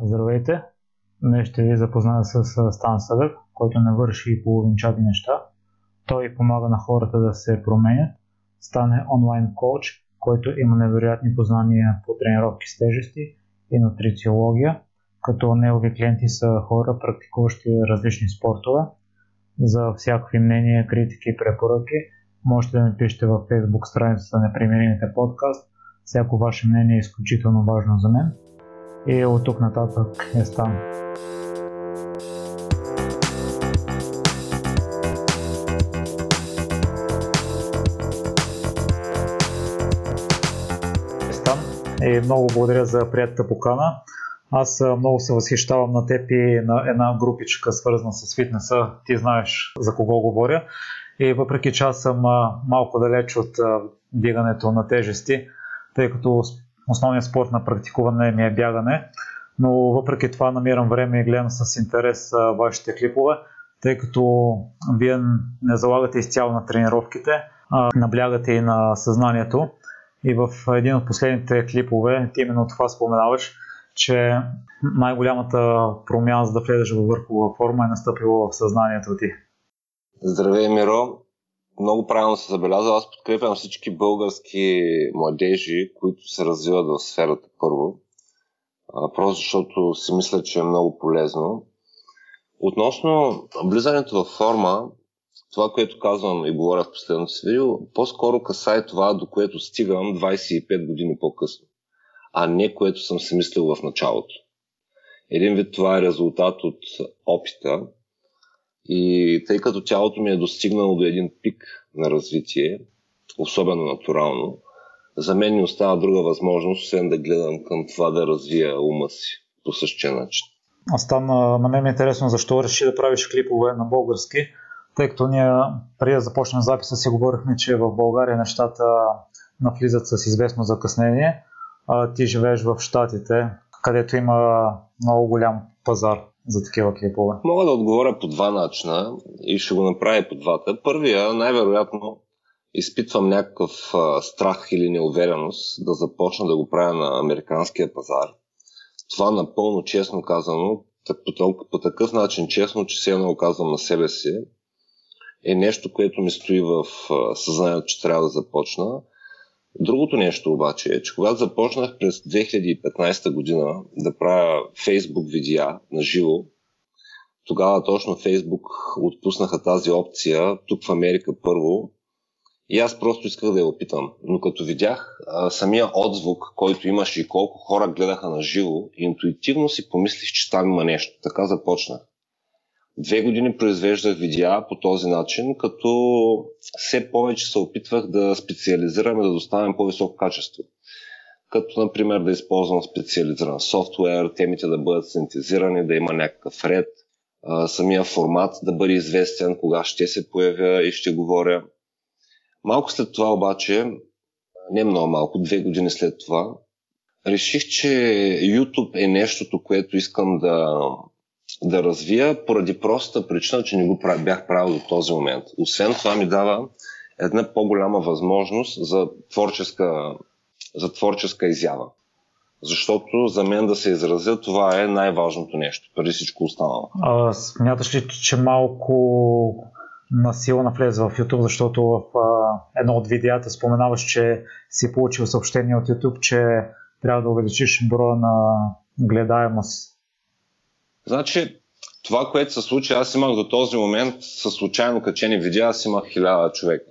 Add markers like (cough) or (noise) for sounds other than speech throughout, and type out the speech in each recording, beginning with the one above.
Здравейте! Днес ще ви запозная с Стан Съдък, който не върши половинчати неща. Той помага на хората да се променят. Стан е онлайн коуч, който има невероятни познания по тренировки с тежести и нутрициология, като негови клиенти са хора, практикуващи различни спортове. За всякакви мнения, критики и препоръки можете да ми пишете във Facebook страницата на Примеримите подкаст. Всяко ваше мнение е изключително важно за мен и от тук нататък е стан. Стан и много благодаря за приятата покана. Аз много се възхищавам на теб и на една групичка, свързана с фитнеса. Ти знаеш за кого говоря. И въпреки че аз съм малко далеч от дигането на тежести, тъй като основният спорт на практикуване ми е бягане, но въпреки това намирам време и гледам с интерес вашите клипове, тъй като вие не залагате изцяло на тренировките, а наблягате и на съзнанието. И в един от последните клипове ти именно това споменаваш, че най-голямата промяна за да влезеш във върхова форма е настъпила в съзнанието ти. Здравей, Миро! Много правилно се забелязва. Аз подкрепям всички български младежи, които се развиват в сферата първо. просто защото си мисля, че е много полезно. Относно влизането в форма, това, което казвам и говоря в последното си видео, по-скоро касае това, до което стигам 25 години по-късно, а не което съм си мислил в началото. Един вид това е резултат от опита, и тъй като тялото ми е достигнало до един пик на развитие, особено натурално, за мен не остава друга възможност, освен да гледам към това да развия ума си по същия начин. А стана, на мен ми е интересно защо реши да правиш клипове на български, тъй като ние преди да започнем записа си говорихме, че в България нещата навлизат с известно закъснение. А ти живееш в Штатите, където има много голям пазар за такива клипове? Мога да отговоря по два начина и ще го направя по двата. Първия, най-вероятно, изпитвам някакъв а, страх или неувереност да започна да го правя на американския пазар. Това напълно честно казано, по, по такъв начин честно, че се едно казвам на себе си, е нещо, което ми стои в съзнанието, че трябва да започна. Другото нещо обаче е, че когато започнах през 2015 година да правя Facebook видеа на живо, тогава точно Facebook отпуснаха тази опция тук в Америка първо и аз просто исках да я опитам. Но като видях а, самия отзвук, който имаше и колко хора гледаха на живо, интуитивно си помислих, че там има нещо. Така започнах. Две години произвеждах видеа по този начин, като все повече се опитвах да специализирам и да доставям по-високо качество. Като, например, да използвам специализиран софтуер, темите да бъдат синтезирани, да има някакъв ред, самия формат да бъде известен, кога ще се появя и ще говоря. Малко след това обаче, не много малко, две години след това, реших, че YouTube е нещото, което искам да, да развия поради простата причина, че не го бях правил до този момент. Освен това ми дава една по-голяма възможност за творческа, за творческа изява. Защото за мен да се изразя, това е най-важното нещо, преди всичко останало. А, смяташ ли, че малко на сила навлезе в YouTube, защото в а, едно от видеята споменаваш, че си получил съобщение от YouTube, че трябва да увеличиш броя на гледаемост Значи, това, което се случи, аз имах до този момент със случайно качени видеа, аз имах хиляда човека.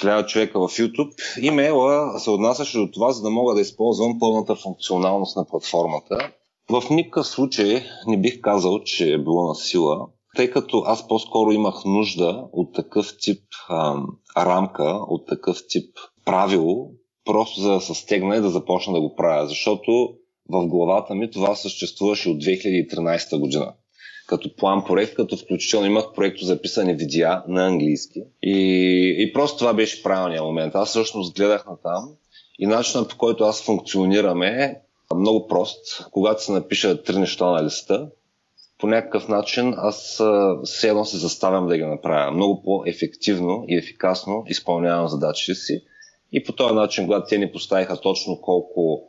Хиляда човека в YouTube. Имейла се отнасяше до това, за да мога да използвам пълната функционалност на платформата. В никакъв случай не бих казал, че е било на сила, тъй като аз по-скоро имах нужда от такъв тип а, рамка, от такъв тип правило, просто за да се стегна и да започна да го правя. Защото в главата ми това съществуваше от 2013 година. Като план проект, като включително имах проекто записани видеа на английски. И, и просто това беше правилният момент. Аз всъщност гледах на там и начинът по който аз функционирам е много прост. Когато се напиша три неща на листа, по някакъв начин аз все едно се заставям да ги направя. Много по-ефективно и ефикасно изпълнявам задачите си. И по този начин, когато те ни поставиха точно колко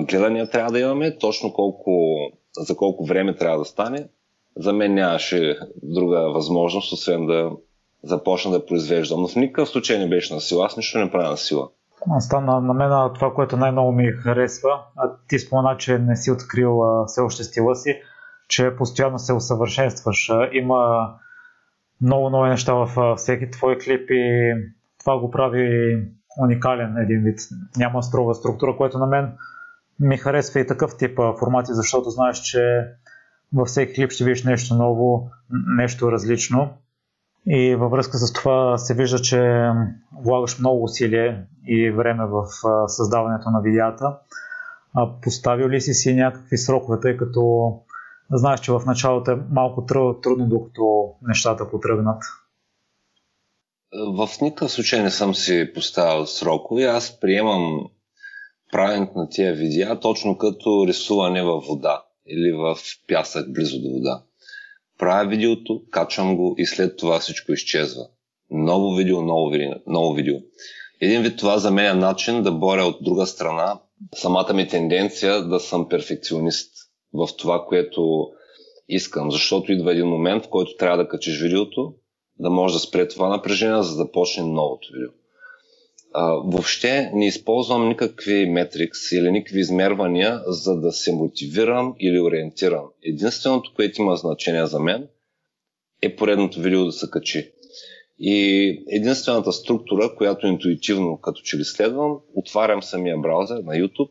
гледания трябва да имаме, точно колко, за колко време трябва да стане. За мен нямаше друга възможност, освен да започна да произвеждам. Но в никакъв случай не беше на сила. Аз нищо не правя на сила. Стана на мен това, което най-много ми харесва, а ти спомена, че не си открил а, все още стила си, че постоянно се усъвършенстваш. Има много нови неща в всеки твой клип и това го прави уникален един вид. Няма строга структура, което на мен ми харесва и такъв тип формати, защото знаеш, че във всеки клип ще видиш нещо ново, нещо различно. И във връзка с това се вижда, че влагаш много усилие и време в създаването на видеята. Поставил ли си си някакви срокове, тъй като знаеш, че в началото е малко трудно, докато нещата потръгнат? В никакъв случай не съм си поставил срокове. Аз приемам правенето на тия видеа точно като рисуване във вода или в пясък близо до вода. Правя видеото, качвам го и след това всичко изчезва. Ново видео, ново видео, ново видео. Един вид това за мен е начин да боря от друга страна самата ми тенденция да съм перфекционист в това, което искам. Защото идва един момент, в който трябва да качиш видеото, да може да спре това напрежение, за да почне новото видео. А, въобще не използвам никакви метрикс или никакви измервания, за да се мотивирам или ориентирам. Единственото, което има значение за мен, е поредното видео да се качи. И единствената структура, която интуитивно като че ли следвам, отварям самия браузър на YouTube,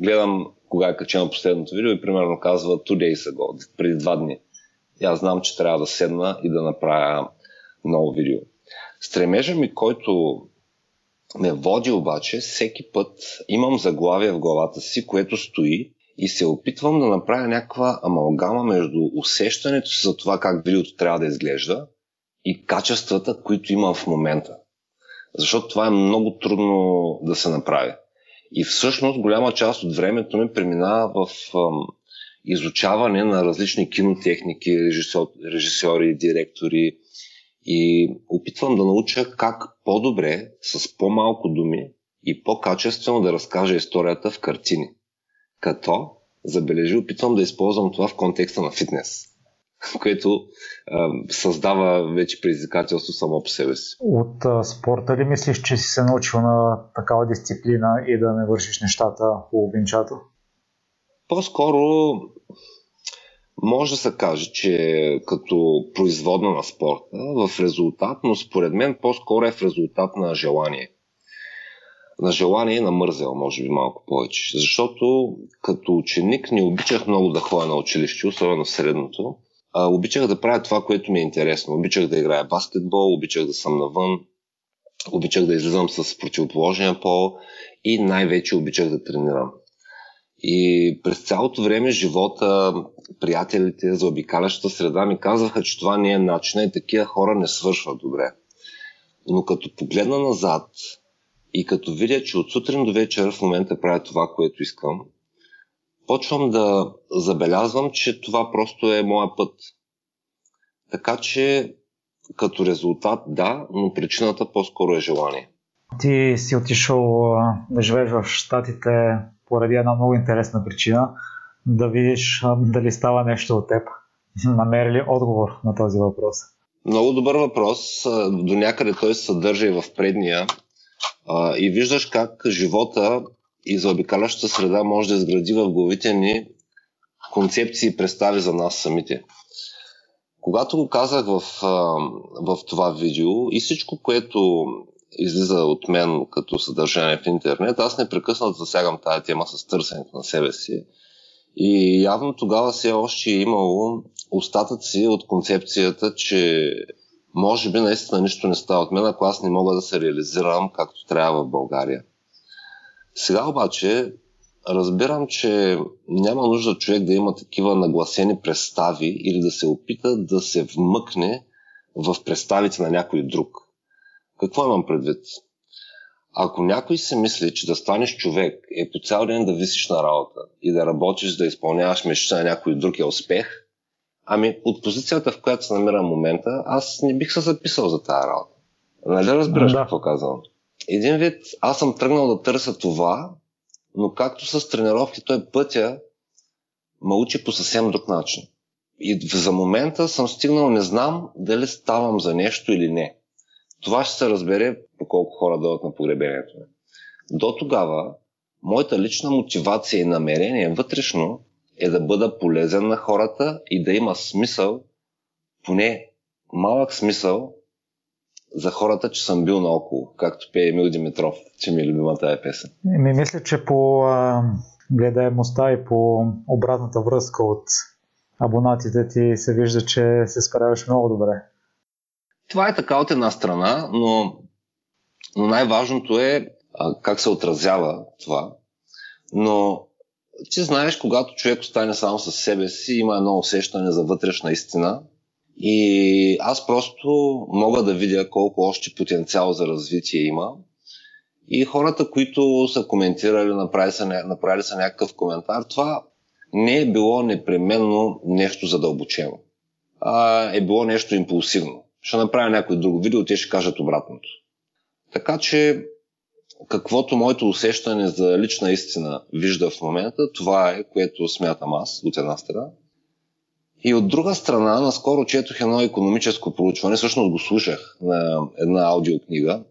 гледам кога е качено последното видео и примерно казва two days ago, преди два дни. И аз знам, че трябва да седна и да направя ново видео. Стремежа ми, който ме води обаче, всеки път имам заглавие в главата си, което стои и се опитвам да направя някаква амалгама между усещането си за това как видеото трябва да изглежда и качествата, които имам в момента. Защото това е много трудно да се направи. И всъщност голяма част от времето ми преминава в ам, изучаване на различни кинотехники, режисьори, директори, и опитвам да науча как по-добре, с по-малко думи и по-качествено да разкажа историята в картини. Като, забележи, опитвам да използвам това в контекста на фитнес, (laughs) което а, създава вече предизвикателство само по себе си. От а, спорта ли мислиш, че си се научил на такава дисциплина и да не вършиш нещата половинчато? По-скоро може да се каже, че като производна на спорта в резултат, но според мен по-скоро е в резултат на желание. На желание на мързел, може би малко повече. Защото като ученик не обичах много да ходя на училище, особено в средното. А, обичах да правя това, което ми е интересно. Обичах да играя баскетбол, обичах да съм навън, обичах да излизам с противоположния пол и най-вече обичах да тренирам. И през цялото време живота, приятелите, за обикалящата среда ми казваха, че това не е начина и такива хора не свършват добре. Но като погледна назад и като видя, че от сутрин до вечер в момента правя това, което искам, почвам да забелязвам, че това просто е моя път. Така че като резултат да, но причината по-скоро е желание. Ти си отишъл да живееш в Штатите поради една много интересна причина да видиш дали става нещо от теб. Намери ли отговор на този въпрос? Много добър въпрос. До някъде той се съдържа и в предния. И виждаш как живота и заобикалящата среда може да изгради в главите ни концепции и представи за нас самите. Когато го казах в, в това видео и всичко, което излиза от мен като съдържание в интернет, аз непрекъснато засягам тази тема с търсенето на себе си. И явно тогава все още е имало остатъци от концепцията, че може би наистина нищо не става от мен, ако аз не мога да се реализирам както трябва в България. Сега обаче разбирам, че няма нужда човек да има такива нагласени представи или да се опита да се вмъкне в представите на някой друг. Какво имам предвид? Ако някой си мисли, че да станеш човек е по цял ден да висиш на работа и да работиш, да изпълняваш мечта на някой друг е успех, ами от позицията, в която се намирам в момента, аз не бих се записал за тази работа. Нали разбираш да. какво казвам? Един вид, аз съм тръгнал да търся това, но както с тренировки, той пътя ме учи по съвсем друг начин. И за момента съм стигнал, не знам дали ставам за нещо или не. Това ще се разбере по колко хора дойдат на погребението. До тогава, моята лична мотивация и намерение вътрешно е да бъда полезен на хората и да има смисъл, поне малък смисъл, за хората, че съм бил наоколо, както пее Емил Димитров, че ми е любима тая песен. Ми мисля, че по а, гледаемостта и по обратната връзка от абонатите ти се вижда, че се справяш много добре. Това е така от една страна, но, но най-важното е а, как се отразява това. Но ти знаеш, когато човек остане само със себе си, има едно усещане за вътрешна истина. И аз просто мога да видя колко още потенциал за развитие има. И хората, които са коментирали, направили са, направили са някакъв коментар, това не е било непременно нещо задълбочено. А е било нещо импулсивно. Ще направя някой друго видео, те ще кажат обратното. Така че, каквото моето усещане за лична истина вижда в момента, това е, което смятам аз от една страна. И от друга страна, наскоро четох едно економическо проучване, всъщност го слушах на една аудиокнига,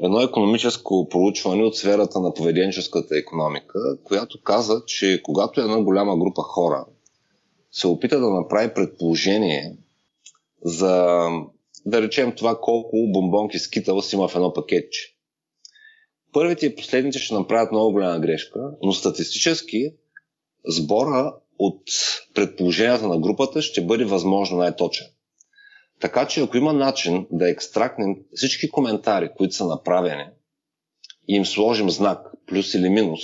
едно економическо проучване от сферата на поведенческата економика, която каза, че когато една голяма група хора се опита да направи предположение за, да речем това колко бомбонки с китъл има в едно пакетче. Първите и последните ще направят много голяма грешка, но статистически сбора от предположенията на групата ще бъде възможно най-точен. Така че ако има начин да екстрактнем всички коментари, които са направени, и им сложим знак плюс или минус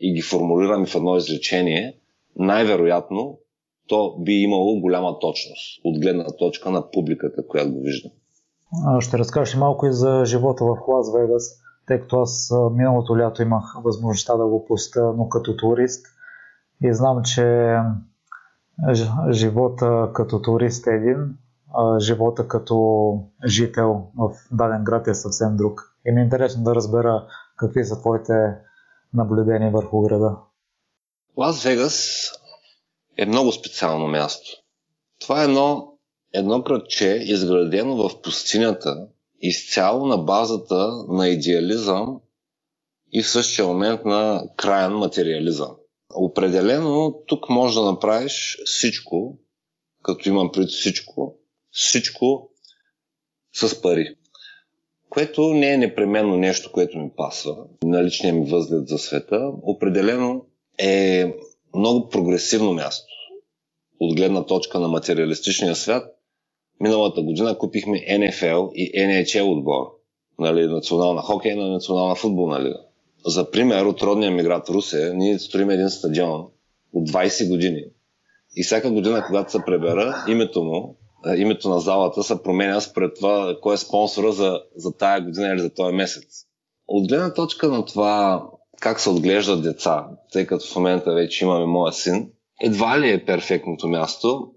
и ги формулираме в едно изречение, най-вероятно то би имало голяма точност от гледна точка на публиката, която го вижда. Ще разкажеш малко и за живота в Лас Вегас, тъй като аз миналото лято имах възможността да го пуста, но като турист. И знам, че живота като турист е един, а живота като жител в даден град е съвсем друг. И ми е интересно да разбера какви са твоите наблюдения върху града. Лас Вегас е много специално място. Това е едно, едно градче, изградено в пустинята, изцяло на базата на идеализъм и в същия момент на краен материализъм. Определено тук можеш да направиш всичко, като имам пред всичко, всичко с пари. Което не е непременно нещо, което ми пасва на личния ми възглед за света. Определено е много прогресивно място от гледна точка на материалистичния свят. Миналата година купихме NFL и NHL отбор. Нали, национална хокейна национална футболна лига. За пример, от родния ми град Русе, ние строим един стадион от 20 години. И всяка година, когато се пребера, името му името на залата се променя според това кой е спонсора за, за тая година или за този месец. От гледна точка на това как се отглеждат деца, тъй като в момента вече имаме моя син, едва ли е перфектното място.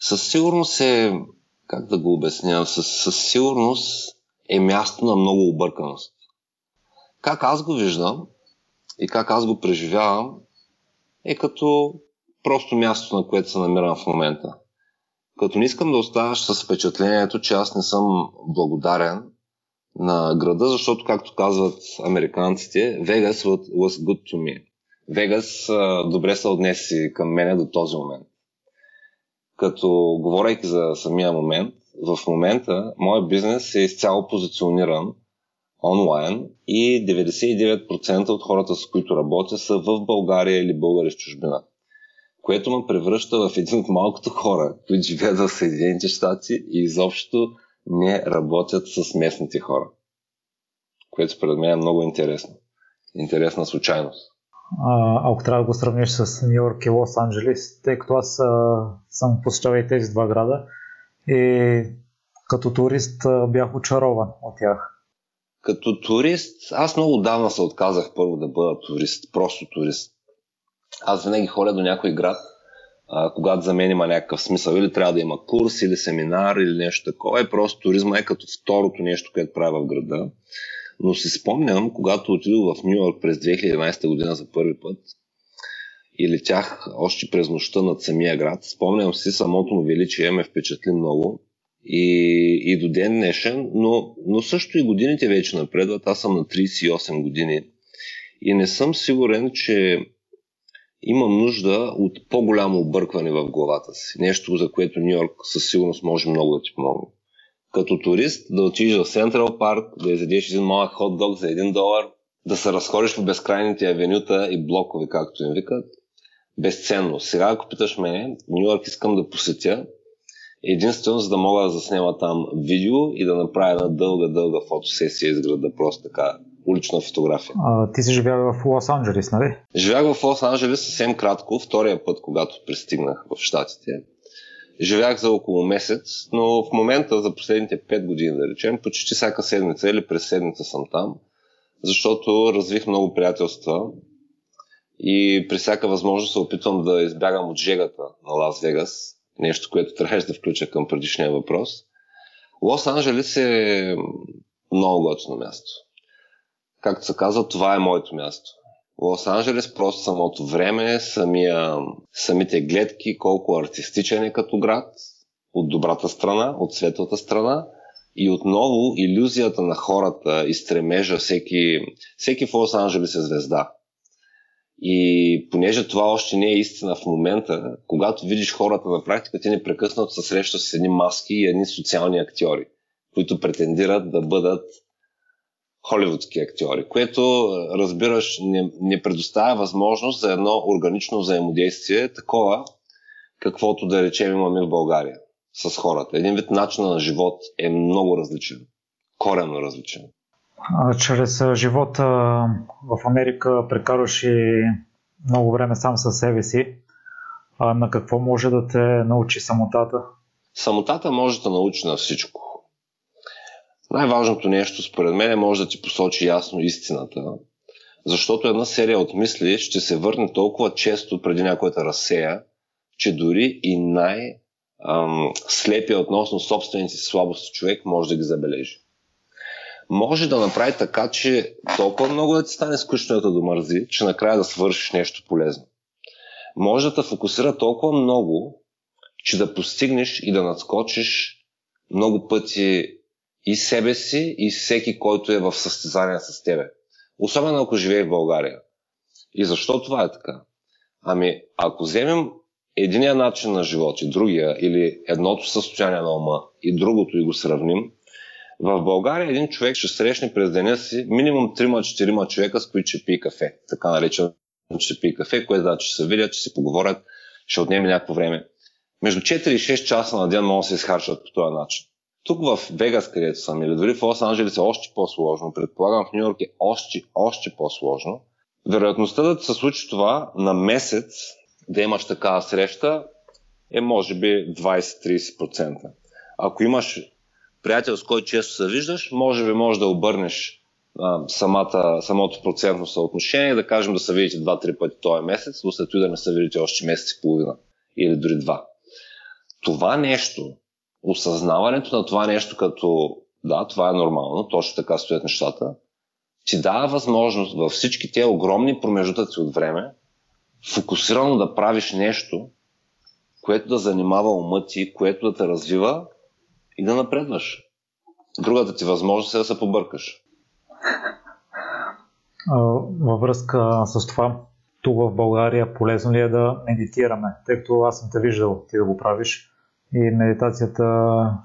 Със сигурност е, как да го обясня, със, със сигурност е място на много обърканост. Как аз го виждам и как аз го преживявам е като просто място, на което се намирам в момента. Като не искам да оставаш с впечатлението, че аз не съм благодарен на града, защото, както казват американците, Vegas was good to me. Вегас добре се отнеси към мене до този момент. Като говорейки за самия момент, в момента моят бизнес е изцяло позициониран онлайн и 99% от хората, с които работя, са в България или българи в чужбина което ме превръща в един от малкото хора, които живеят в Съединените щати и изобщо не работят с местните хора. Което според мен е много интересно. Интересна случайност. Ако трябва да го сравниш с Нью Йорк и Лос Анджелес, тъй като аз съм посещавал и тези два града и като турист бях очарован от тях. Като турист, аз много давна се отказах първо да бъда турист, просто турист аз винаги ходя до някой град, когато за мен има някакъв смисъл. Или трябва да има курс, или семинар, или нещо такова. И просто туризма е като второто нещо, което правя в града. Но си спомням, когато отидох в Нью Йорк през 2011 година за първи път и летях още през нощта над самия град, спомням си самото му величие ме впечатли много и, и до ден днешен, но, но също и годините вече напредват. Аз съм на 38 години и не съм сигурен, че имам нужда от по-голямо объркване в главата си. Нещо, за което Нью Йорк със сигурност може много да ти помогне. Като турист да отидеш в Централ парк, да изядеш един малък хот-дог за 1 долар, да се разходиш по безкрайните авенюта и блокове, както им викат, безценно. Сега, ако питаш мен, Нью Йорк искам да посетя, единствено за да мога да заснема там видео и да направя една дълга, дълга фотосесия из града, просто така улична фотография. А, ти си живял в Лос Анджелес, нали? Живях в Лос Анджелес съвсем кратко, втория път, когато пристигнах в Штатите. Живях за около месец, но в момента за последните 5 години, да речем, почти всяка седмица или през седмица съм там, защото развих много приятелства и при всяка възможност се опитвам да избягам от жегата на Лас Вегас, нещо, което трябваше да включа към предишния въпрос. Лос Анджелес е много готино място. Както се казва, това е моето място. Лос Анджелес просто самото време, самия, самите гледки, колко артистичен е като град, от добрата страна, от светлата страна и отново иллюзията на хората и стремежа всеки, всеки в Лос Анджелес е звезда. И понеже това още не е истина в момента, когато видиш хората на практика, ти непрекъснато се срещаш с едни маски и едни социални актьори, които претендират да бъдат холивудски актьори, което, разбираш, не, не предоставя възможност за едно органично взаимодействие, такова, каквото да речем имаме в България с хората. Един вид начин на живот е много различен, коренно различен. А, чрез живота в Америка прекарваш и много време сам със себе си. А на какво може да те научи самотата? Самотата може да научи на всичко. Най-важното нещо, според мен, е може да ти посочи ясно истината, защото една серия от мисли ще се върне толкова често преди някой да разсея, че дори и най- слепия относно собствените си слабости човек може да ги забележи. Може да направи така, че толкова много да ти стане скучно да домързи, че накрая да свършиш нещо полезно. Може да те фокусира толкова много, че да постигнеш и да надскочиш много пъти и себе си, и всеки, който е в състезание с тебе. Особено ако живее в България. И защо това е така? Ами, ако вземем единия начин на живот и другия, или едното състояние на ума и другото и го сравним, в България един човек ще срещне през деня си минимум 3-4 човека, с които ще пие кафе. Така наречено ще пие кафе, което значи ще се видят, ще си поговорят, ще отнеме някакво време. Между 4 и 6 часа на ден могат да се изхарчат по този начин. Тук в Вегас, където съм, или дори в Лос Анджелес е още по-сложно, предполагам в Нью Йорк е още, още по-сложно. Вероятността да се случи това на месец, да имаш такава среща, е може би 20-30%. Ако имаш приятел, с който често се виждаш, може би може да обърнеш а, самата, самото процентно съотношение, да кажем да се видите 2-3 пъти този месец, но след това да не се видите още месец и половина или дори два. Това нещо осъзнаването на това нещо като да, това е нормално, точно така стоят нещата, ти дава възможност във всички тези огромни промеждутъци от време фокусирано да правиш нещо, което да занимава ума ти, което да те развива и да напредваш. Другата ти възможност е да се побъркаш. Във връзка с това, тук в България полезно ли е да медитираме? Тъй като аз съм те виждал ти да го правиш и медитацията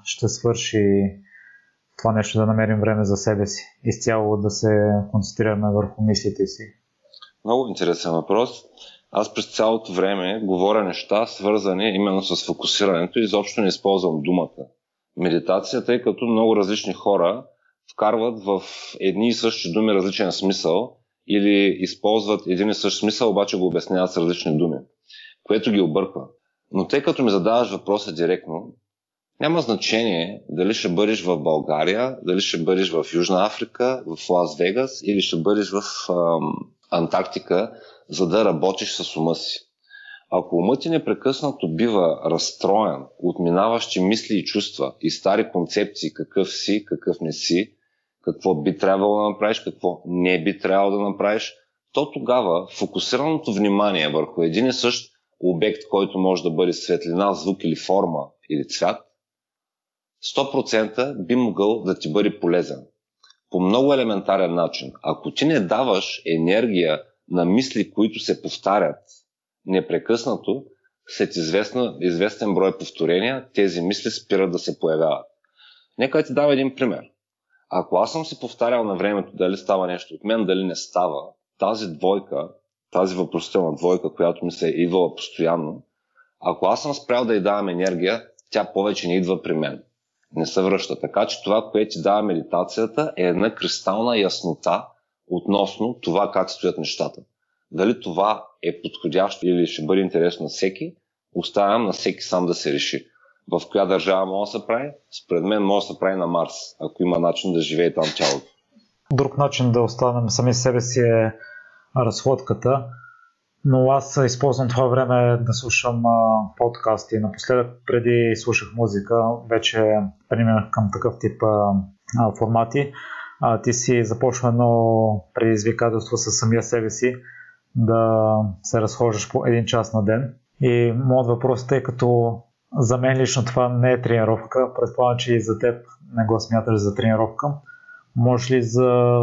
ще свърши това нещо да намерим време за себе си. Изцяло да се концентрираме върху мислите си. Много интересен въпрос. Аз през цялото време говоря неща, свързани именно с фокусирането и изобщо не използвам думата. Медитацията, тъй като много различни хора вкарват в едни и същи думи различен смисъл или използват един и същ смисъл, обаче го обясняват с различни думи, което ги обърква. Но тъй като ми задаваш въпроса директно, няма значение дали ще бъдеш в България, дали ще бъдеш в Южна Африка, в Лас Вегас или ще бъдеш в ам, Антарктика, за да работиш с ума си. Ако умът ти непрекъснато бива разстроен от минаващи мисли и чувства и стари концепции какъв си, какъв не си, какво би трябвало да направиш, какво не би трябвало да направиш, то тогава фокусираното внимание върху един и същ обект, който може да бъде светлина, звук или форма или цвят, 100% би могъл да ти бъде полезен. По много елементарен начин. Ако ти не даваш енергия на мисли, които се повтарят непрекъснато, след известна, известен брой повторения, тези мисли спират да се появяват. Нека ти дам един пример. Ако аз съм си повтарял на времето дали става нещо от мен, дали не става, тази двойка, тази въпросителна двойка, която ми се е идвала постоянно, ако аз съм спрял да й давам енергия, тя повече не идва при мен. Не се връща. Така че това, което ти дава медитацията, е една кристална яснота относно това как стоят нещата. Дали това е подходящо или ще бъде интересно на всеки, оставям на всеки сам да се реши. В коя държава може да се прави? Според мен може да се прави на Марс, ако има начин да живее там тялото. Друг начин да останем сами себе си е разходката, но аз използвам това време да слушам а, подкасти. Напоследък, преди слушах музика, вече преминах към такъв тип а, а, формати. А, ти си започва едно предизвикателство с самия себе си да се разхождаш по един час на ден. И моят въпрос е, като за мен лично това не е тренировка, предполагам, че и за теб не го смяташ за тренировка. Може ли за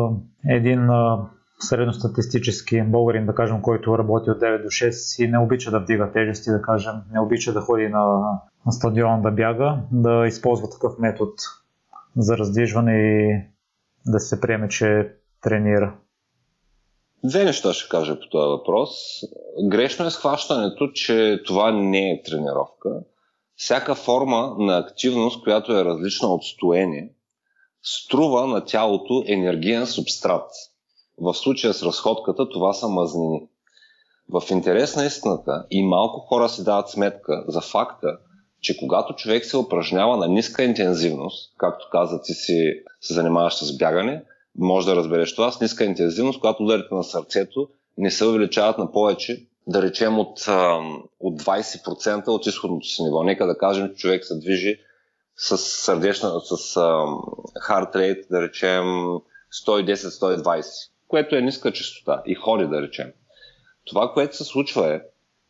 един средностатистически българин, да кажем, който работи от 9 до 6 и не обича да вдига тежести, да кажем, не обича да ходи на, на стадион да бяга, да използва такъв метод за раздвижване и да се приеме, че тренира? Две неща ще кажа по този въпрос. Грешно е схващането, че това не е тренировка. Всяка форма на активност, която е различна от стоение, струва на тялото енергиен субстрат. В случая с разходката това са мазнини. В интерес на истината и малко хора си дават сметка за факта, че когато човек се упражнява на ниска интензивност, както каза ти си се занимаваш с бягане, може да разбереш това, с ниска интензивност, когато ударите на сърцето не се увеличават на повече, да речем от, от 20% от изходното си ниво. Нека да кажем, че човек се движи с сърдечна, с хард рейт, да речем 110-120 което е ниска частота и ходи, да речем. Това, което се случва е,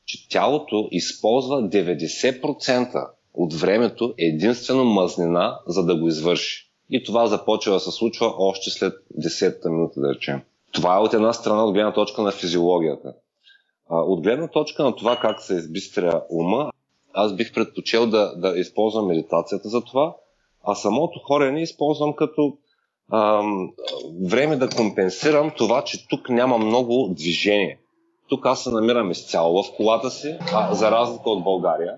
че тялото използва 90% от времето единствено мазнина, за да го извърши. И това започва да се случва още след 10-та минута, да речем. Това е от една страна от гледна точка на физиологията. От гледна точка на това как се избистря ума, аз бих предпочел да, да използвам медитацията за това, а самото хорене използвам като а, време да компенсирам това, че тук няма много движение. Тук аз се намирам изцяло в колата си, а, за разлика от България,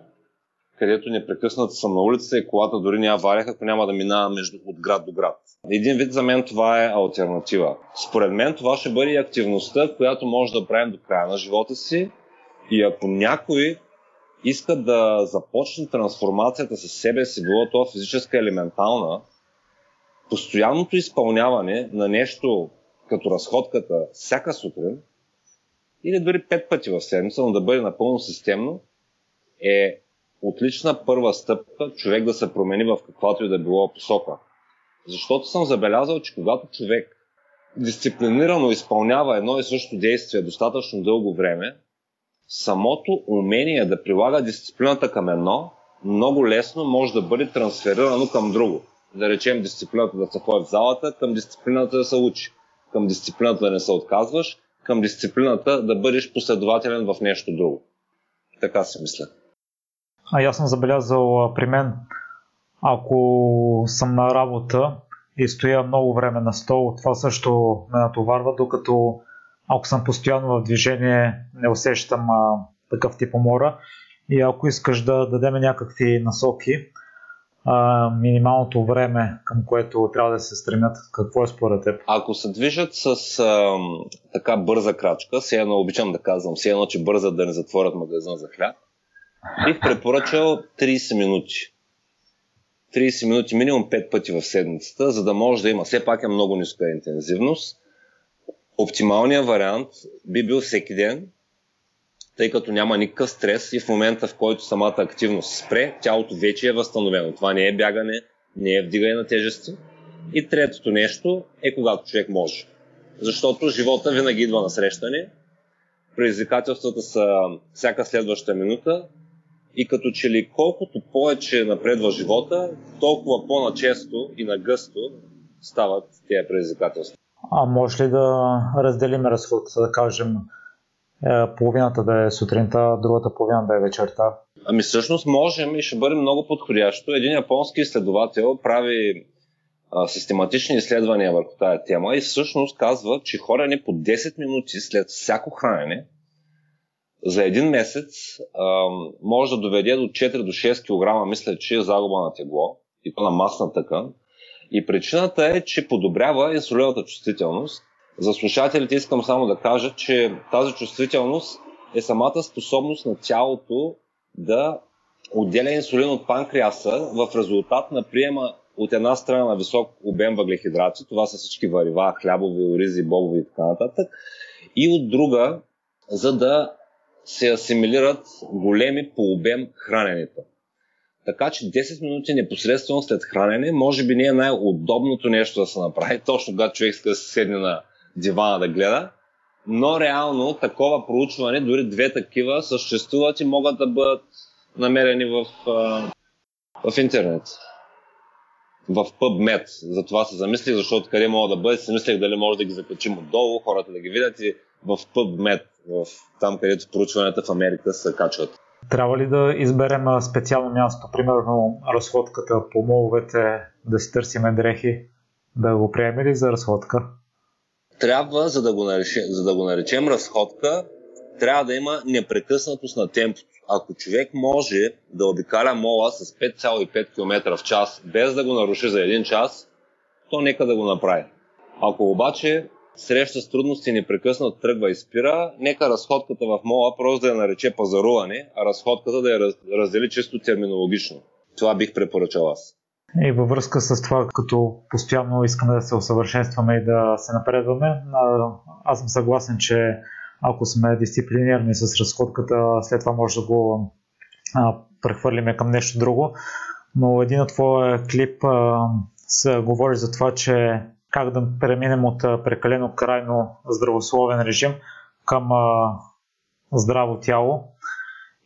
където непрекъснато съм на улицата и колата дори няма авария, ако няма да минава между, от град до град. Един вид за мен това е альтернатива. Според мен това ще бъде активността, която може да правим до края на живота си и ако някой иска да започне трансформацията със себе си, било то физическа или ментална, постоянното изпълняване на нещо като разходката всяка сутрин или дори пет пъти в седмица, но да бъде напълно системно, е отлична първа стъпка човек да се промени в каквато и да било посока. Защото съм забелязал, че когато човек дисциплинирано изпълнява едно и също действие достатъчно дълго време, самото умение да прилага дисциплината към едно много лесно може да бъде трансферирано към друго да речем, дисциплината да се ходи в залата, към дисциплината да се учи, към дисциплината да не се отказваш, към дисциплината да бъдеш последователен в нещо друго. Така си мисля. А аз съм забелязал при мен, ако съм на работа и стоя много време на стол, това също ме натоварва, докато ако съм постоянно в движение, не усещам а, такъв тип умора. И ако искаш да дадем някакви насоки, минималното време, към което трябва да се стремят? Какво е според теб? Ако се движат с а, така бърза крачка, все едно обичам да казвам, все едно, че бързат да не затворят магазин за хляб, бих препоръчал 30 минути. 30 минути, минимум 5 пъти в седмицата, за да може да има. Все пак е много ниска интензивност. Оптималният вариант би бил всеки ден тъй като няма никакъв стрес и в момента, в който самата активност спре, тялото вече е възстановено. Това не е бягане, не е вдигане на тежести. И третото нещо е когато човек може. Защото живота винаги идва на срещане, предизвикателствата са всяка следваща минута и като че ли колкото повече напредва живота, толкова по-начесто и нагъсто стават тези предизвикателства. А може ли да разделим разходката, да кажем, половината да е сутринта, другата половина да е вечерта? Ами всъщност можем и ще бъде много подходящо. Един японски изследовател прави а, систематични изследвания върху тази тема и всъщност казва, че хорене по 10 минути след всяко хранене за един месец а, може да доведе до 4 до 6 кг, мисля, че е загуба на тегло и то на масна тъкан. И причината е, че подобрява инсулиновата чувствителност. За слушателите искам само да кажа, че тази чувствителност е самата способност на тялото да отделя инсулин от панкреаса в резултат на приема от една страна на висок обем въглехидрати, това са всички варива, хлябови, оризи, бобови и така нататък, и от друга, за да се асимилират големи по обем храненето. Така че 10 минути непосредствено след хранене може би не е най-удобното нещо да се направи, (laughs) точно когато човек иска да се седне на дивана да гледа, но реално такова проучване, дори две такива, съществуват и могат да бъдат намерени в, в интернет. В PubMed. За това се замислих, защото къде мога да бъде, си мислех дали може да ги закачим отдолу, хората да ги видят и в PubMed, в, там където проучванията в Америка се качват. Трябва ли да изберем специално място, примерно разходката по моловете, да си търсиме дрехи, да го приемем ли за разходка? Трябва, за да го наречем, за да го наречем разходка, трябва да има непрекъснатост на темпото. Ако човек може да обикаля мола с 5,5 км в час, без да го наруши за един час, то нека да го направи. Ако обаче среща с трудности непрекъснато тръгва и спира, нека разходката в мола просто да я нарече пазаруване, а разходката да я раздели чисто терминологично. Това бих препоръчал аз. И във връзка с това, като постоянно искаме да се усъвършенстваме и да се напредваме, аз съм съгласен, че ако сме дисциплинирани с разходката, след това може да го прехвърлиме към нещо друго. Но един от твоя клип се говори за това, че как да преминем от прекалено крайно здравословен режим към здраво тяло.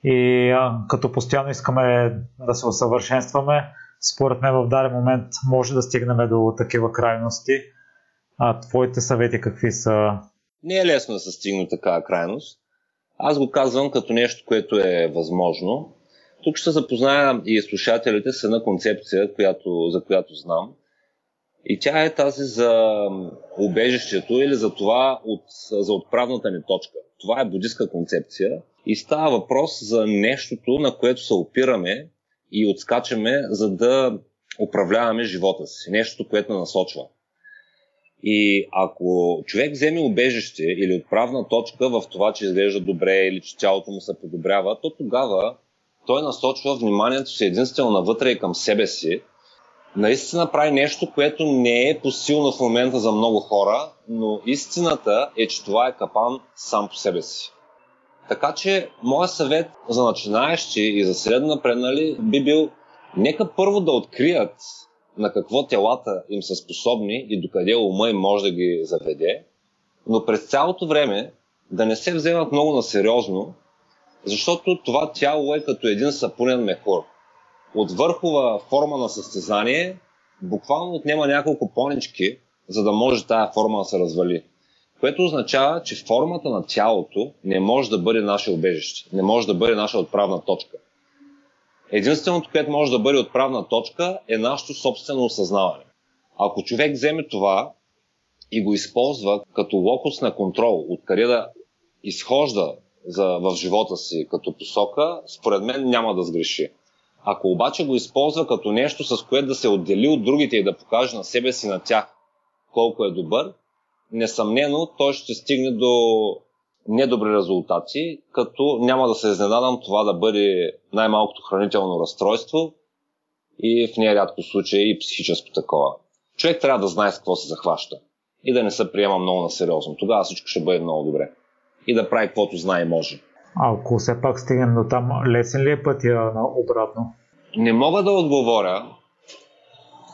И като постоянно искаме да се усъвършенстваме, според мен в даден момент може да стигнем до такива крайности. А твоите съвети какви са? Не е лесно да се стигне такава крайност. Аз го казвам като нещо, което е възможно. Тук ще запозная и слушателите с една концепция, която, за която знам. И тя е тази за убежището или за това от, за отправната ни точка. Това е будистка концепция и става въпрос за нещото, на което се опираме и отскачаме, за да управляваме живота си. Нещото, което насочва. И ако човек вземе убежище или отправна точка в това, че изглежда добре или че тялото му се подобрява, то тогава той насочва вниманието си единствено навътре и към себе си, наистина прави нещо, което не е посилно в момента за много хора, но истината е, че това е капан сам по себе си. Така че, моят съвет за начинаещи и за средно напреднали би бил нека първо да открият на какво телата им са способни и докъде ума им може да ги заведе, но през цялото време да не се вземат много на сериозно, защото това тяло е като един сапунен мехур от върхова форма на състезание буквално отнема няколко понички, за да може тая форма да се развали. Което означава, че формата на тялото не може да бъде наше убежище, не може да бъде наша отправна точка. Единственото, което може да бъде отправна точка е нашето собствено осъзнаване. Ако човек вземе това и го използва като локус на контрол, откъде да изхожда за, в живота си като посока, според мен няма да сгреши. Ако обаче го използва като нещо, с което да се отдели от другите и да покаже на себе си на тях колко е добър, несъмнено той ще стигне до недобри резултати, като няма да се изненадам това да бъде най-малкото хранително разстройство и в нерядко случай и психическо такова. Човек трябва да знае с какво се захваща и да не се приема много на сериозно. Тогава всичко ще бъде много добре. И да прави каквото знае и може. Ако все пак стигнем до там, лесен ли е пътя на обратно? Не мога да отговоря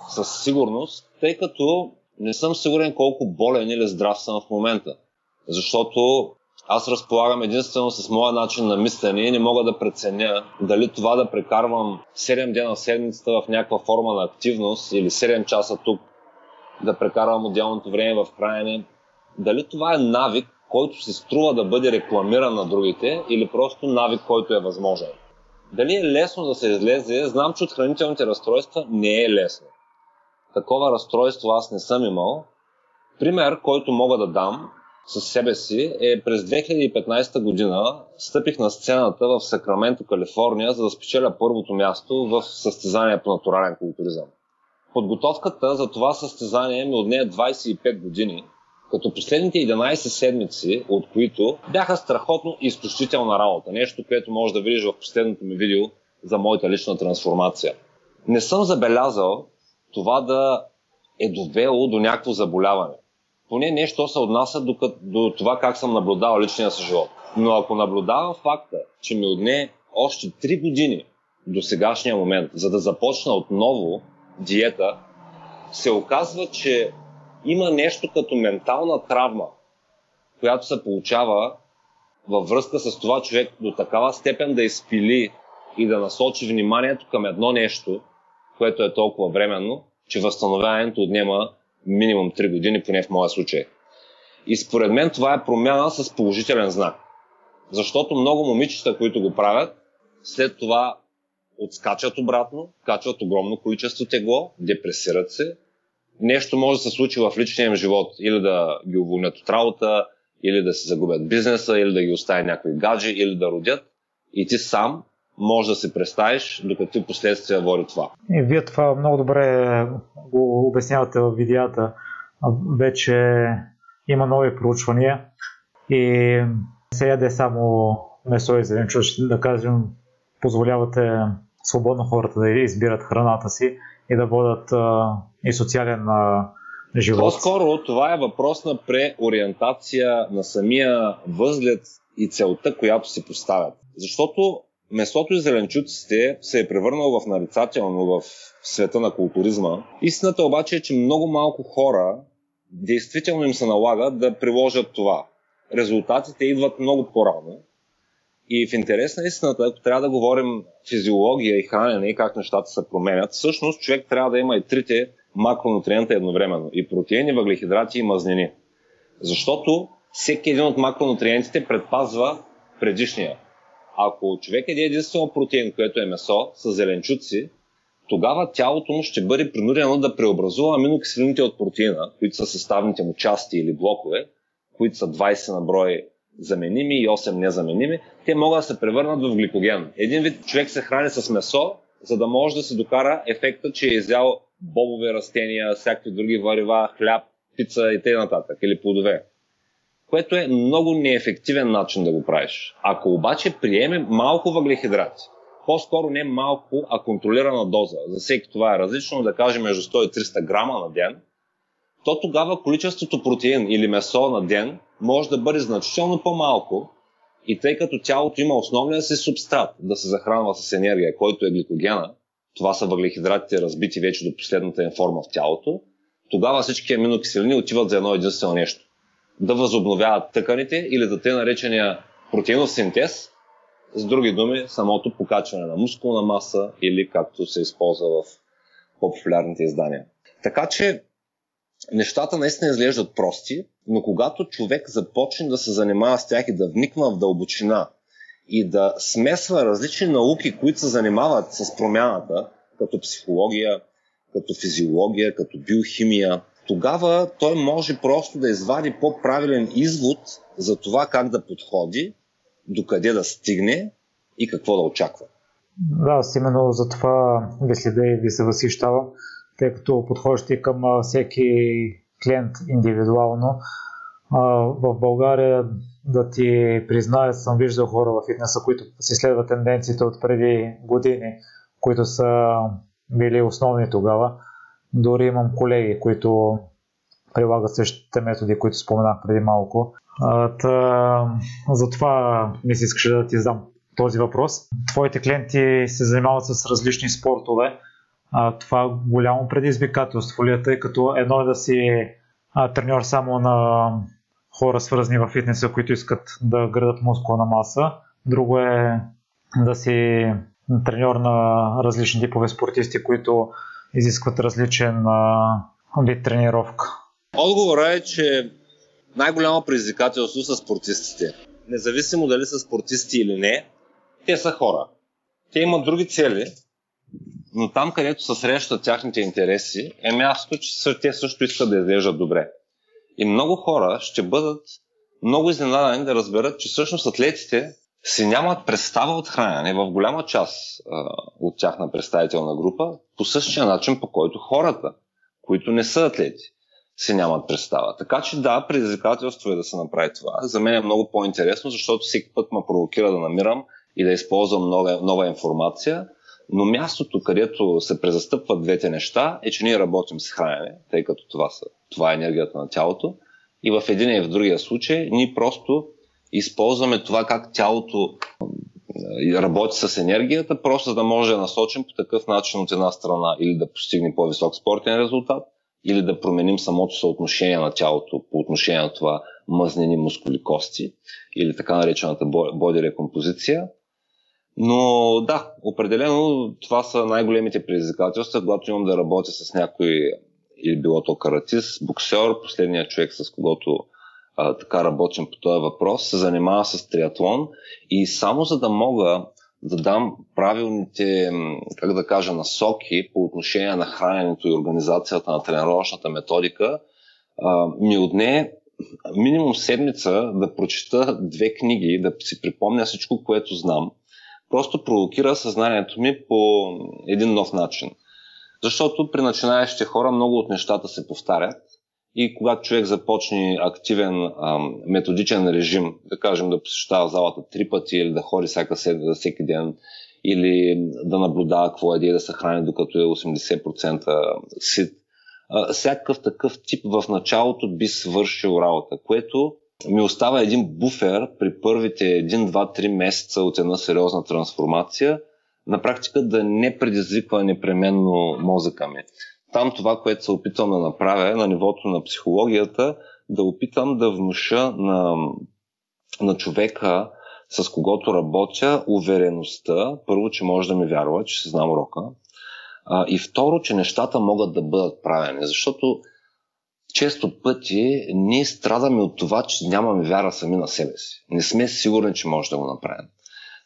със сигурност, тъй като не съм сигурен колко болен или здрав съм в момента. Защото аз разполагам единствено с моя начин на мислене и не мога да преценя дали това да прекарвам 7 дена в седмицата в някаква форма на активност или 7 часа тук да прекарвам отделното време в хранене, дали това е навик, който се струва да бъде рекламиран на другите или просто навик, който е възможен. Дали е лесно да се излезе, знам, че от хранителните разстройства не е лесно. Такова разстройство аз не съм имал. Пример, който мога да дам със себе си е през 2015 година стъпих на сцената в Сакраменто, Калифорния, за да спечеля първото място в състезание по натурален културизъм. Подготовката за това състезание ми отне 25 години, като последните 11 седмици, от които бяха страхотно изключителна работа. Нещо, което може да видиш в последното ми видео за моята лична трансформация. Не съм забелязал това да е довело до някакво заболяване. Поне нещо се отнася до, до това как съм наблюдавал личния си живот. Но ако наблюдавам факта, че ми отне още 3 години до сегашния момент, за да започна отново диета, се оказва, че има нещо като ментална травма, която се получава във връзка с това човек до такава степен да изпили и да насочи вниманието към едно нещо, което е толкова временно, че възстановяването отнема минимум 3 години, поне в моя случай. И според мен това е промяна с положителен знак. Защото много момичета, които го правят, след това отскачат обратно, качват огромно количество тегло, депресират се. Нещо може да се случи в личния им живот, или да ги уволнят от работа, или да се загубят бизнеса, или да ги остави някои гаджи, или да родят. И ти сам може да се представиш до какви последствия води това. И вие това много добре го обяснявате в видеята. Вече има нови проучвания и се яде само месо и зеленчуци, да кажем, позволявате свободно хората да избират храната си и да водят а, и социален а, живот. По-скоро това е въпрос на преориентация на самия възглед и целта, която си поставят. Защото месото и зеленчуците се е превърнало в нарицателно в света на културизма. Истината обаче е, че много малко хора действително им се налага да приложат това. Резултатите идват много по-рано и в интерес на истината, ако трябва да говорим физиология и хранене и как нещата се променят, всъщност човек трябва да има и трите макронутриента едновременно. И протеини, въглехидрати и мазнини. Защото всеки един от макронутриентите предпазва предишния. Ако човек е единствено протеин, което е месо, с зеленчуци, тогава тялото му ще бъде принудено да преобразува аминокиселините от протеина, които са съставните му части или блокове, които са 20 на брой заменими и 8 незаменими, те могат да се превърнат в гликоген. Един вид човек се храни с месо, за да може да се докара ефекта, че е изял бобови растения, всякакви други варива, хляб, пица и т.н. или плодове. Което е много неефективен начин да го правиш. Ако обаче приеме малко въглехидрати, по-скоро не малко, а контролирана доза, за всеки това е различно, да кажем между 100 и 300 грама на ден, то тогава количеството протеин или месо на ден може да бъде значително по-малко и тъй като тялото има основния си субстрат да се захранва с енергия, който е гликогена, това са въглехидратите разбити вече до последната им форма в тялото, тогава всички аминокиселини отиват за едно единствено нещо. Да възобновяват тъканите или да те наречения протеинов синтез, с други думи, самото покачване на мускулна маса или както се използва в по-популярните издания. Така че нещата наистина изглеждат прости, но когато човек започне да се занимава с тях и да вниква в дълбочина и да смесва различни науки, които се занимават с промяната, като психология, като физиология, като биохимия, тогава той може просто да извади по-правилен извод за това как да подходи, докъде да стигне и какво да очаква. Да, аз именно за това ви следа и ви се възхищавам, тъй като подхождате към всеки клиент индивидуално. В България да ти призная, съм виждал хора в фитнеса, които си следват тенденциите от преди години, които са били основни тогава. Дори имам колеги, които прилагат същите методи, които споменах преди малко. Та, затова ми се искаше да ти задам този въпрос. Твоите клиенти се занимават с различни спортове. а, това голямо предизвикателство ли е, тъй като едно е да си а, треньор само на хора свързани в фитнеса, които искат да градат мускулна маса, друго е да си треньор на различни типове спортисти, които изискват различен вид тренировка. Отговорът е, че най-голямо предизвикателство са спортистите. Независимо дали са спортисти или не, те са хора. Те имат други цели, но там, където се срещат тяхните интереси, е място, че те също искат да изглеждат добре. И много хора ще бъдат много изненадани да разберат, че всъщност атлетите си нямат представа от хранене в голяма част а, от тяхна представителна група, по същия начин, по който хората, които не са атлети, си нямат представа. Така че да, предизвикателство е да се направи това. За мен е много по-интересно, защото всеки път ме провокира да намирам и да използвам нова, нова информация, но мястото, където се презастъпват двете неща, е, че ние работим с хранене, тъй като това, са, това е енергията на тялото. И в един и в другия случай ние просто използваме това как тялото работи с енергията, просто за да може да насочим по такъв начин от една страна или да постигне по-висок спортен резултат, или да променим самото съотношение на тялото по отношение на това мъзнени мускули кости или така наречената боди рекомпозиция. Но да, определено това са най-големите предизвикателства, когато имам да работя с някой или било то каратист, боксер, последният човек с когото а, така работим по този въпрос, се занимава с триатлон и само за да мога да дам правилните, как да кажа, насоки по отношение на храненето и организацията на тренировъчната методика, а, ми отне минимум седмица да прочета две книги, да си припомня всичко, което знам. Просто провокира съзнанието ми по един нов начин. Защото при начинаещите хора много от нещата се повтарят и когато човек започне активен ам, методичен режим, да кажем да посещава залата три пъти или да ходи всяка седмица, всеки ден, или да наблюдава какво е да се храни докато е 80% сит, всякакъв такъв тип в началото би свършил работа, което ми остава един буфер при първите 1, 2, 3 месеца от една сериозна трансформация, на практика да не предизвиква непременно мозъка ми там това, което се опитвам да направя на нивото на психологията, да опитам да внуша на, на човека, с когото работя, увереността, първо, че може да ми вярва, че се знам урока, а, и второ, че нещата могат да бъдат правени, защото често пъти ние страдаме от това, че нямаме вяра сами на себе си. Не сме сигурни, че може да го направим.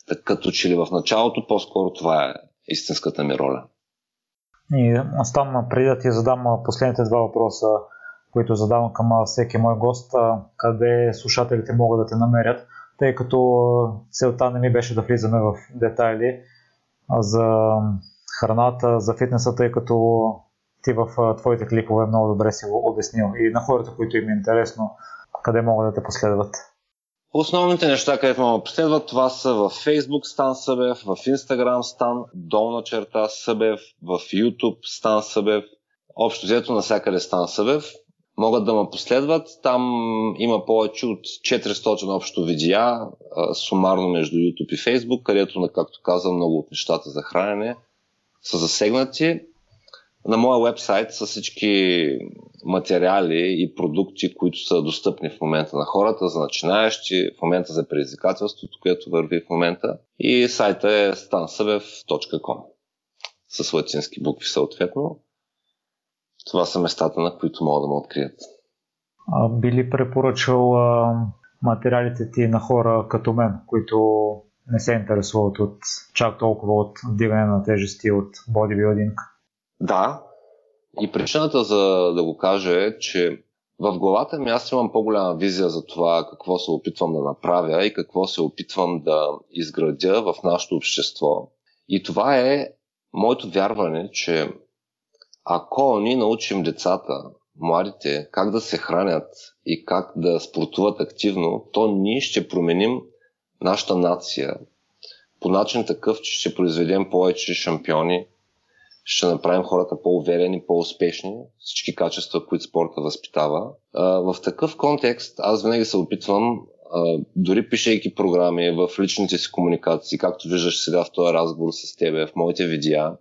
Так, като че ли в началото по-скоро това е истинската ми роля. И аз преди да ти задам последните два въпроса, които задавам към всеки мой гост, къде слушателите могат да те намерят, тъй като целта не ми беше да влизаме в детайли за храната, за фитнеса, тъй като ти в твоите клипове много добре си го обяснил и на хората, които им е интересно, къде могат да те последват. Основните неща, където ме последват, това са в Facebook Стан Събев, в Instagram Стан, долна черта Събев, в YouTube Стан Събев, общо взето навсякъде Стан Събев. Могат да ме последват. Там има повече от 400 общо видеа, сумарно между YouTube и Facebook, където, както казвам, много от нещата за хранене са засегнати на моя вебсайт са всички материали и продукти, които са достъпни в момента на хората, за начинаещи, в момента за предизвикателството, което върви в момента. И сайта е stansъбев.com с латински букви съответно. Това са местата, на които могат да ме открият. А, би ли препоръчал а, материалите ти на хора като мен, които не се интересуват от чак толкова от вдигане на тежести от бодибилдинг? Да, и причината за да го кажа е, че в главата ми аз имам по-голяма визия за това какво се опитвам да направя и какво се опитвам да изградя в нашето общество. И това е моето вярване, че ако ние научим децата, младите, как да се хранят и как да спортуват активно, то ние ще променим нашата нация. По начин такъв, че ще произведем повече шампиони, ще направим хората по-уверени, по-успешни, всички качества, които спорта възпитава. В такъв контекст аз винаги се опитвам, дори пишейки програми в личните си комуникации, както виждаш сега в този разговор с тебе, в моите видеа,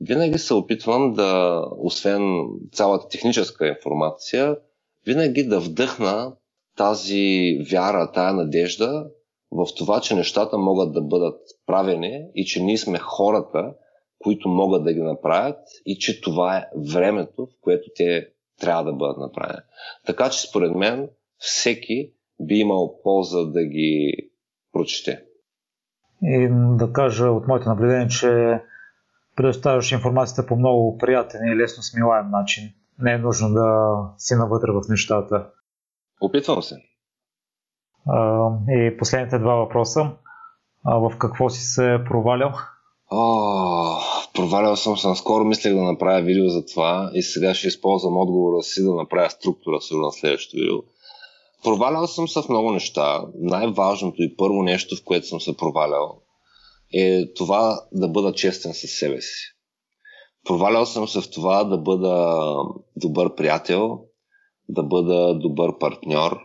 винаги се опитвам да, освен цялата техническа информация, винаги да вдъхна тази вяра, тая надежда в това, че нещата могат да бъдат правени и че ние сме хората, които могат да ги направят и че това е времето, в което те трябва да бъдат направени. Така че според мен всеки би имал полза да ги прочете. И да кажа от моите наблюдения, че предоставяш информацията по много приятен и лесно смилаем начин. Не е нужно да си навътре в нещата. Опитвам се. И последните два въпроса. В какво си се провалял? О, провалял съм се. Скоро мислех да направя видео за това и сега ще използвам отговора си да направя структура сигурно на следващото видео. Провалял съм се в много неща. Най-важното и първо нещо, в което съм се провалял, е това да бъда честен със себе си. Провалял съм се в това да бъда добър приятел, да бъда добър партньор.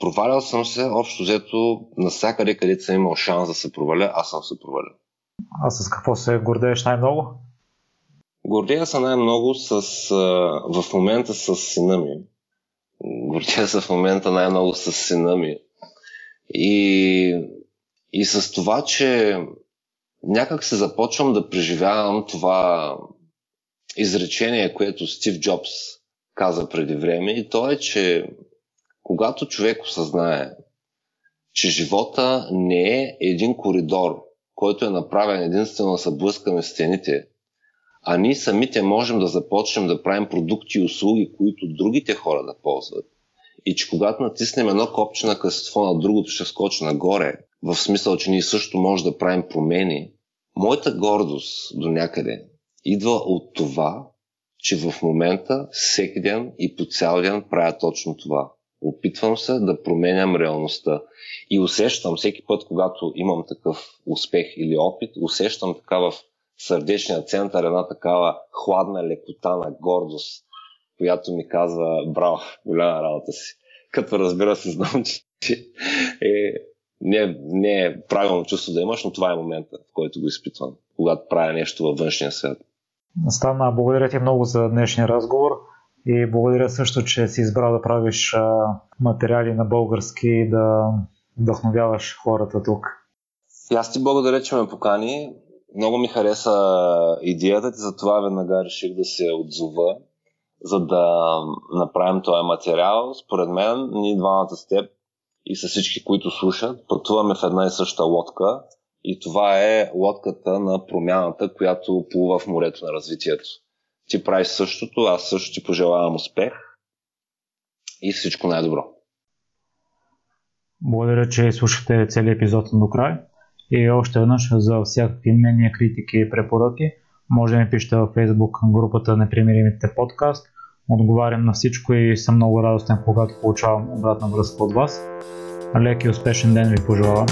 Провалял съм се, общо взето, навсякъде, където съм имал шанс да се проваля, аз съм се провалял. А с какво се гордееш най-много? Гордея се най-много с, в момента с сина ми. Гордея се в момента най-много с сина ми. И, и с това, че някак се започвам да преживявам това изречение, което Стив Джобс каза преди време и то е, че когато човек осъзнае, че живота не е един коридор, който е направен единствено да се блъскаме стените, а ние самите можем да започнем да правим продукти и услуги, които другите хора да ползват. И че когато натиснем едно копче на късство на другото ще скочи нагоре, в смисъл, че ние също може да правим промени, моята гордост до някъде идва от това, че в момента всеки ден и по цял ден правя точно това. Опитвам се да променям реалността. И усещам всеки път, когато имам такъв успех или опит, усещам така в сърдечния център една такава хладна лекота на гордост, която ми казва браво, голяма работа си. Като разбира се, знам, че е, не, не е правилно чувство да имаш, но това е момента, в който го изпитвам, когато правя нещо във външния свят. Стана, благодаря ти много за днешния разговор и благодаря също, че си избрал да правиш материали на български и да вдъхновяваш хората тук. И аз ти благодаря, че ме покани. Много ми хареса идеята ти, затова веднага реших да се отзова, за да направим този материал. Според мен, ние двамата с теб и с всички, които слушат, пътуваме в една и съща лодка и това е лодката на промяната, която плува в морето на развитието. Ти правиш същото, аз също ти пожелавам успех и всичко най-добро. Благодаря, че слушате целият епизод до край. И още веднъж за всякакви мнения, критики и препоръки, може да ми пишете във Facebook групата Непримиримите подкаст. Отговарям на всичко и съм много радостен, когато получавам обратна връзка от вас. Лек и успешен ден ви пожелавам.